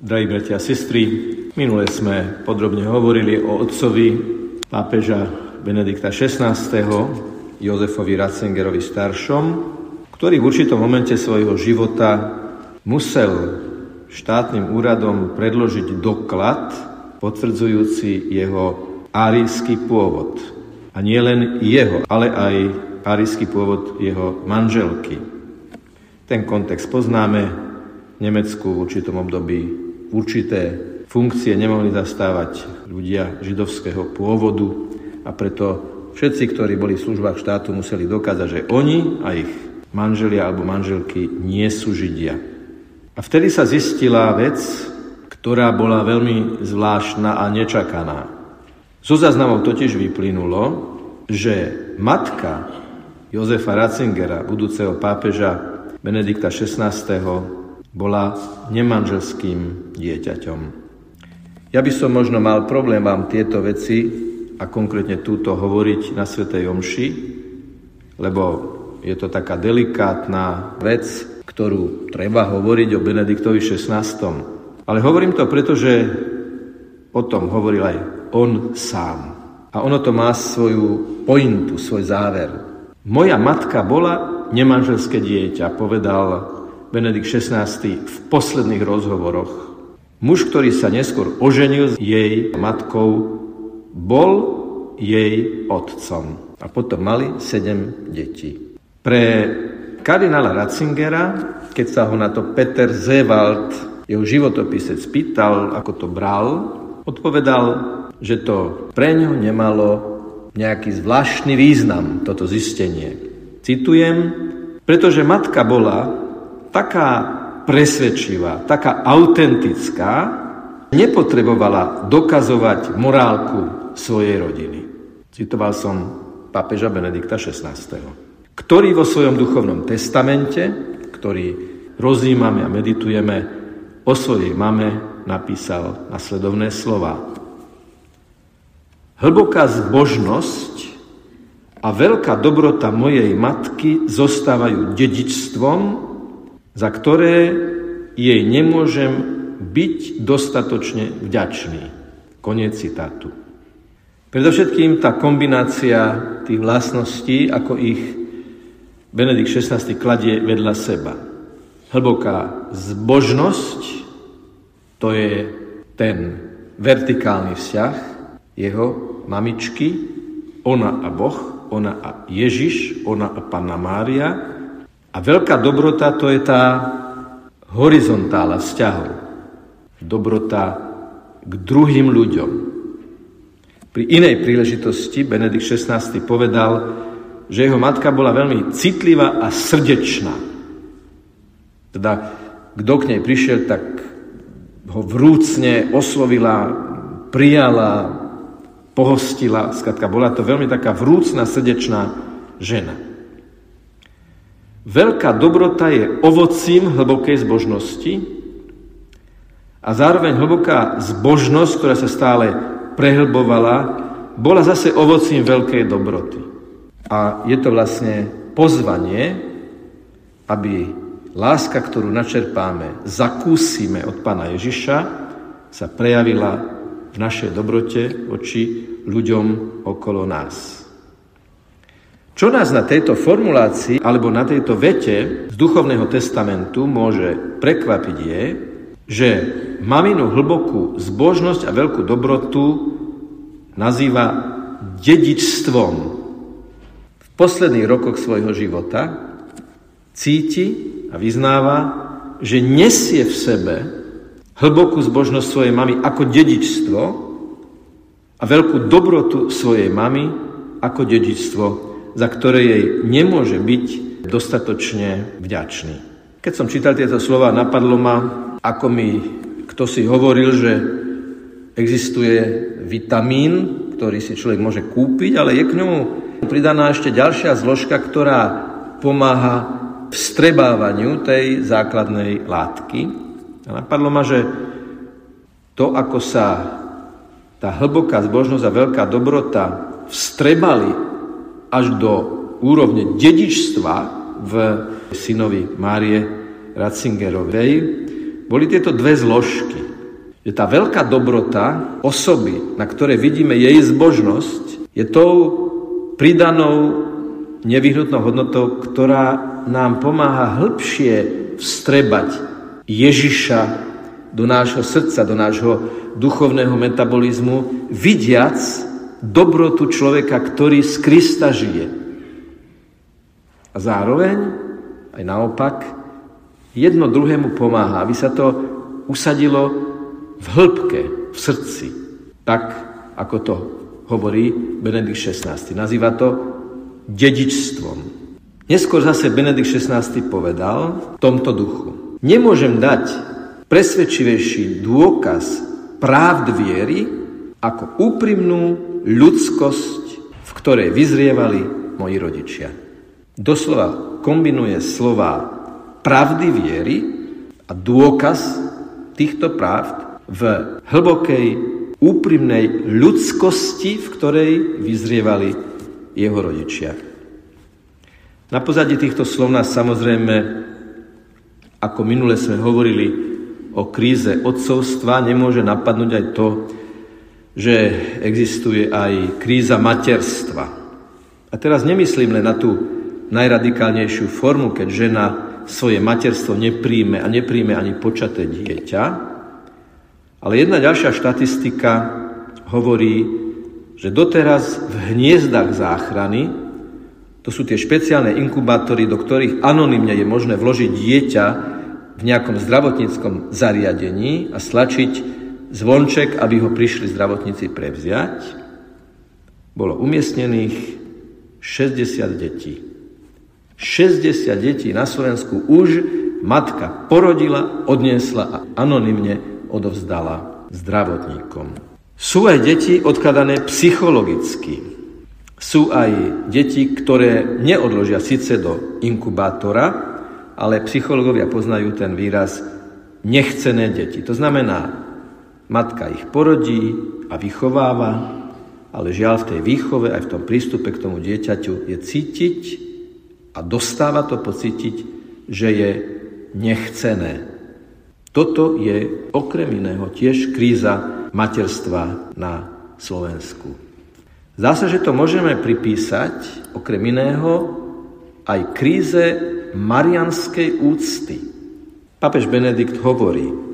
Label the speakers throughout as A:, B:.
A: Drahí bratia a sestry, minule sme podrobne hovorili o otcovi pápeža Benedikta XVI. Jozefovi Ratzingerovi staršom, ktorý v určitom momente svojho života musel štátnym úradom predložiť doklad potvrdzujúci jeho árijský pôvod. A nie len jeho, ale aj árijský pôvod jeho manželky. Ten kontext poznáme. V Nemecku v určitom období určité funkcie nemohli zastávať ľudia židovského pôvodu a preto všetci, ktorí boli v službách štátu, museli dokázať, že oni a ich manželia alebo manželky nie sú židia. A vtedy sa zistila vec, ktorá bola veľmi zvláštna a nečakaná. Zo záznamov totiž vyplynulo, že matka Jozefa Ratzingera, budúceho pápeža Benedikta XVI bola nemanželským dieťaťom. Ja by som možno mal problém vám tieto veci a konkrétne túto hovoriť na Svetej Omši, lebo je to taká delikátna vec, ktorú treba hovoriť o Benediktovi XVI. Ale hovorím to preto, že o tom hovoril aj on sám. A ono to má svoju pointu, svoj záver. Moja matka bola nemanželské dieťa, povedal Benedikt XVI v posledných rozhovoroch. Muž, ktorý sa neskôr oženil s jej matkou, bol jej otcom. A potom mali sedem detí. Pre kardinála Ratzingera, keď sa ho na to Peter Zewald, jeho životopisec, spýtal, ako to bral, odpovedal, že to pre ňo nemalo nejaký zvláštny význam, toto zistenie. Citujem, pretože matka bola taká presvedčivá, taká autentická, nepotrebovala dokazovať morálku svojej rodiny. Citoval som pápeža Benedikta XVI, ktorý vo svojom duchovnom testamente, ktorý rozímame a meditujeme, o svojej mame napísal nasledovné slova. Hlboká zbožnosť a veľká dobrota mojej matky zostávajú dedičstvom, za ktoré jej nemôžem byť dostatočne vďačný. Koniec citátu. Predovšetkým tá kombinácia tých vlastností, ako ich Benedikt XVI kladie vedľa seba. Hlboká zbožnosť, to je ten vertikálny vzťah jeho mamičky, ona a Boh, ona a Ježiš, ona a Panna Mária, a veľká dobrota to je tá horizontála vzťahov. Dobrota k druhým ľuďom. Pri inej príležitosti Benedikt XVI povedal, že jeho matka bola veľmi citlivá a srdečná. Teda, kto k nej prišiel, tak ho vrúcne oslovila, prijala, pohostila. Skratka, bola to veľmi taká vrúcna, srdečná žena. Veľká dobrota je ovocím hlbokej zbožnosti a zároveň hlboká zbožnosť, ktorá sa stále prehlbovala, bola zase ovocím veľkej dobroty. A je to vlastne pozvanie, aby láska, ktorú načerpáme, zakúsime od Pána Ježiša, sa prejavila v našej dobrote voči ľuďom okolo nás. Čo nás na tejto formulácii alebo na tejto vete z duchovného testamentu môže prekvapiť je, že maminu hlbokú zbožnosť a veľkú dobrotu nazýva dedičstvom. V posledných rokoch svojho života cíti a vyznáva, že nesie v sebe hlbokú zbožnosť svojej mamy ako dedičstvo a veľkú dobrotu svojej mamy ako dedičstvo za ktoré jej nemôže byť dostatočne vďačný. Keď som čítal tieto slova, napadlo ma, ako mi kto si hovoril, že existuje vitamín, ktorý si človek môže kúpiť, ale je k ňomu pridaná ešte ďalšia zložka, ktorá pomáha vstrebávaniu tej základnej látky. A napadlo ma, že to, ako sa tá hlboká zbožnosť a veľká dobrota vstrebali až do úrovne dedičstva v synovi Márie Ratzingerovej, boli tieto dve zložky. Že tá veľká dobrota osoby, na ktorej vidíme jej zbožnosť, je tou pridanou nevyhnutnou hodnotou, ktorá nám pomáha hĺbšie vstrebať Ježiša do nášho srdca, do nášho duchovného metabolizmu, vidiac dobrotu človeka, ktorý z Krista žije. A zároveň, aj naopak, jedno druhému pomáha, aby sa to usadilo v hĺbke, v srdci, tak ako to hovorí Benedikt XVI. Nazýva to dedičstvom. Neskôr zase Benedikt XVI povedal v tomto duchu. Nemôžem dať presvedčivejší dôkaz právd viery ako úprimnú ľudskosť, v ktorej vyzrievali moji rodičia. Doslova kombinuje slova pravdy viery a dôkaz týchto pravd v hlbokej, úprimnej ľudskosti, v ktorej vyzrievali jeho rodičia. Na pozadí týchto slov nás samozrejme, ako minule sme hovorili o kríze odcovstva, nemôže napadnúť aj to, že existuje aj kríza materstva. A teraz nemyslím len na tú najradikálnejšiu formu, keď žena svoje materstvo nepríjme a nepríjme ani počaté dieťa, ale jedna ďalšia štatistika hovorí, že doteraz v hniezdach záchrany, to sú tie špeciálne inkubátory, do ktorých anonymne je možné vložiť dieťa v nejakom zdravotníckom zariadení a stlačiť zvonček, aby ho prišli zdravotníci prevziať, bolo umiestnených 60 detí. 60 detí na Slovensku už matka porodila, odniesla a anonymne odovzdala zdravotníkom. Sú aj deti odkladané psychologicky. Sú aj deti, ktoré neodložia síce do inkubátora, ale psychológovia poznajú ten výraz nechcené deti. To znamená, matka ich porodí a vychováva, ale žiaľ v tej výchove aj v tom prístupe k tomu dieťaťu je cítiť a dostáva to pocítiť, že je nechcené. Toto je okrem iného tiež kríza materstva na Slovensku. Zdá sa, že to môžeme pripísať, okrem iného, aj kríze marianskej úcty. Papež Benedikt hovorí,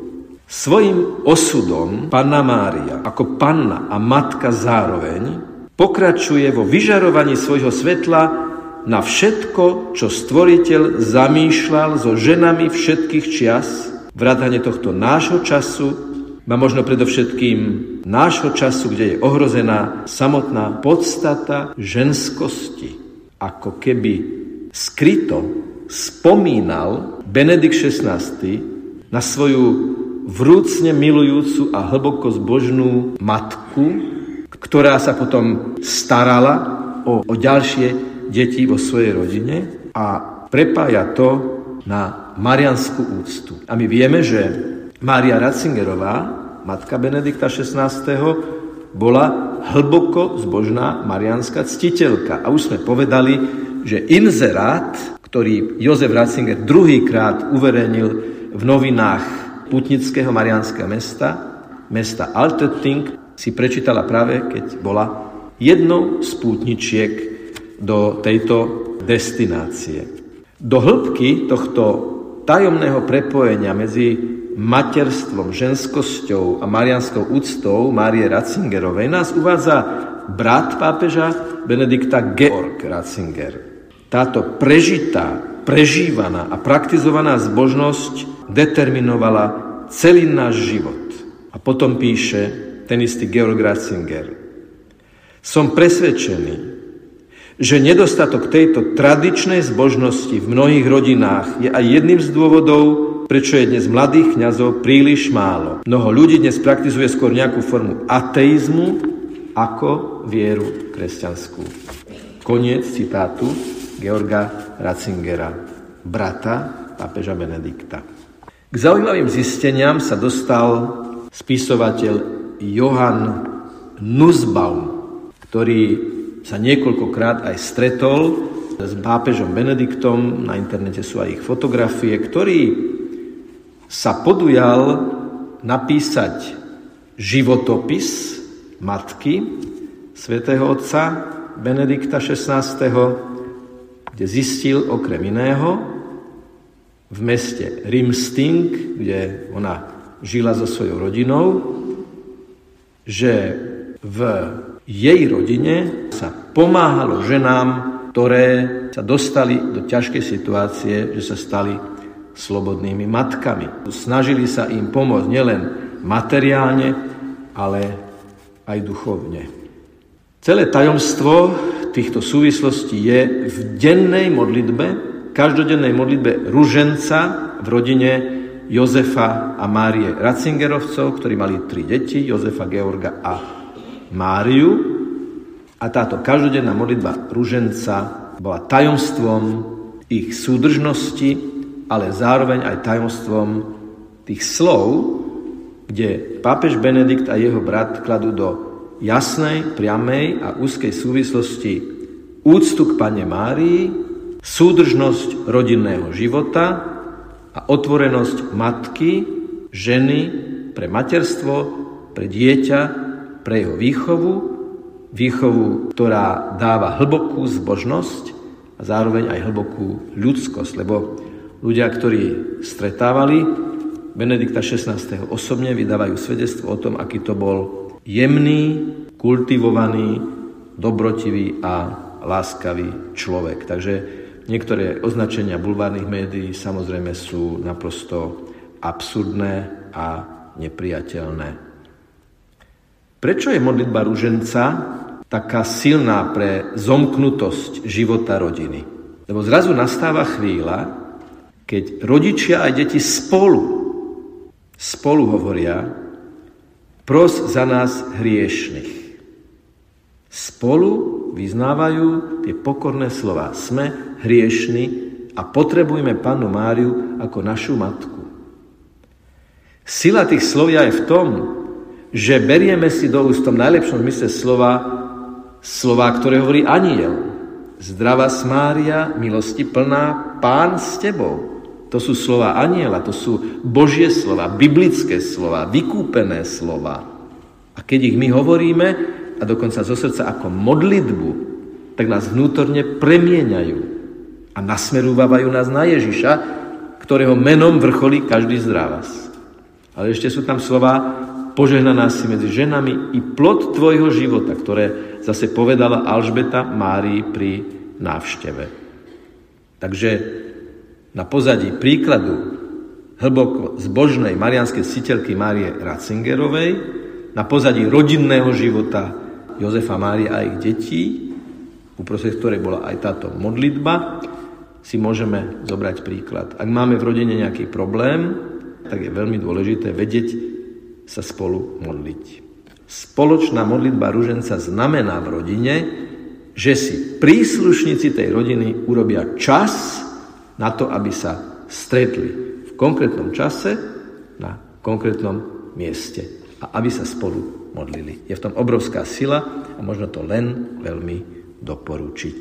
A: svojim osudom Panna Mária ako panna a matka zároveň pokračuje vo vyžarovaní svojho svetla na všetko, čo stvoriteľ zamýšľal so ženami všetkých čias, vrátane tohto nášho času a možno predovšetkým nášho času, kde je ohrozená samotná podstata ženskosti. Ako keby skryto spomínal Benedikt XVI na svoju vrúcne milujúcu a hlboko zbožnú matku, ktorá sa potom starala o, o ďalšie deti vo svojej rodine a prepája to na marianskú úctu. A my vieme, že Mária Ratzingerová, matka Benedikta XVI., bola hlboko zbožná marianská ctiteľka. A už sme povedali, že inzerát, ktorý Jozef Ratzinger druhýkrát uverejnil v novinách putnického marianského mesta, mesta Altetting, si prečítala práve, keď bola jednou z pútničiek do tejto destinácie. Do hĺbky tohto tajomného prepojenia medzi materstvom, ženskosťou a marianskou úctou Márie Ratzingerovej nás uvádza brat pápeža Benedikta Georg Ratzinger. Táto prežitá, prežívaná a praktizovaná zbožnosť determinovala celý náš život. A potom píše ten istý Georg Ratzinger. Som presvedčený, že nedostatok tejto tradičnej zbožnosti v mnohých rodinách je aj jedným z dôvodov, prečo je dnes mladých kňazov príliš málo. Mnoho ľudí dnes praktizuje skôr nejakú formu ateizmu ako vieru kresťanskú. Koniec citátu Georga Ratzingera, brata pápeža Benedikta. K zaujímavým zisteniam sa dostal spisovateľ Johann Nussbaum, ktorý sa niekoľkokrát aj stretol s pápežom Benediktom, na internete sú aj ich fotografie, ktorý sa podujal napísať životopis matky svätého otca Benedikta XVI, kde zistil okrem iného v meste Rimsting, kde ona žila so svojou rodinou, že v jej rodine sa pomáhalo ženám, ktoré sa dostali do ťažkej situácie, že sa stali slobodnými matkami. Snažili sa im pomôcť nielen materiálne, ale aj duchovne. Celé tajomstvo týchto súvislostí je v dennej modlitbe, každodennej modlitbe ruženca v rodine Jozefa a Márie Ratzingerovcov, ktorí mali tri deti, Jozefa, Georga a Máriu. A táto každodenná modlitba ruženca bola tajomstvom ich súdržnosti, ale zároveň aj tajomstvom tých slov, kde pápež Benedikt a jeho brat kladú do jasnej, priamej a úzkej súvislosti úctu k Pane Márii, súdržnosť rodinného života a otvorenosť matky, ženy pre materstvo, pre dieťa, pre jeho výchovu, výchovu, ktorá dáva hlbokú zbožnosť a zároveň aj hlbokú ľudskosť, lebo Ľudia, ktorí stretávali Benedikta XVI. osobne, vydávajú svedectvo o tom, aký to bol jemný, kultivovaný, dobrotivý a láskavý človek. Takže niektoré označenia bulvárnych médií samozrejme sú naprosto absurdné a nepriateľné. Prečo je modlitba ruženca taká silná pre zomknutosť života rodiny? Lebo zrazu nastáva chvíľa, keď rodičia a deti spolu, spolu hovoria, pros za nás hriešných. Spolu vyznávajú tie pokorné slova. Sme hriešni a potrebujeme Pannu Máriu ako našu matku. Sila tých slov je v tom, že berieme si do úst v tom najlepšom zmysle slova, slova, ktoré hovorí aniel. Zdravá Mária, milosti plná, pán s tebou. To sú slova aniela, to sú Božie slova, biblické slova, vykúpené slova. A keď ich my hovoríme, a dokonca zo srdca ako modlitbu, tak nás vnútorne premieňajú a nasmerúvajú nás na Ježiša, ktorého menom vrcholí každý z. Ale ešte sú tam slova, požehnaná si medzi ženami i plod tvojho života, ktoré zase povedala Alžbeta Márii pri návšteve. Takže na pozadí príkladu hlboko zbožnej marianskej citeľky Márie Ratzingerovej, na pozadí rodinného života Jozefa Márie a ich detí, uprostred ktorej bola aj táto modlitba, si môžeme zobrať príklad. Ak máme v rodine nejaký problém, tak je veľmi dôležité vedieť sa spolu modliť. Spoločná modlitba ruženca znamená v rodine, že si príslušníci tej rodiny urobia čas na to, aby sa stretli v konkrétnom čase na konkrétnom mieste a aby sa spolu modlili. Je v tom obrovská sila a možno to len veľmi doporučiť.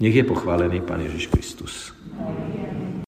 A: Nech je pochválený Pán Ježiš Kristus. Amen.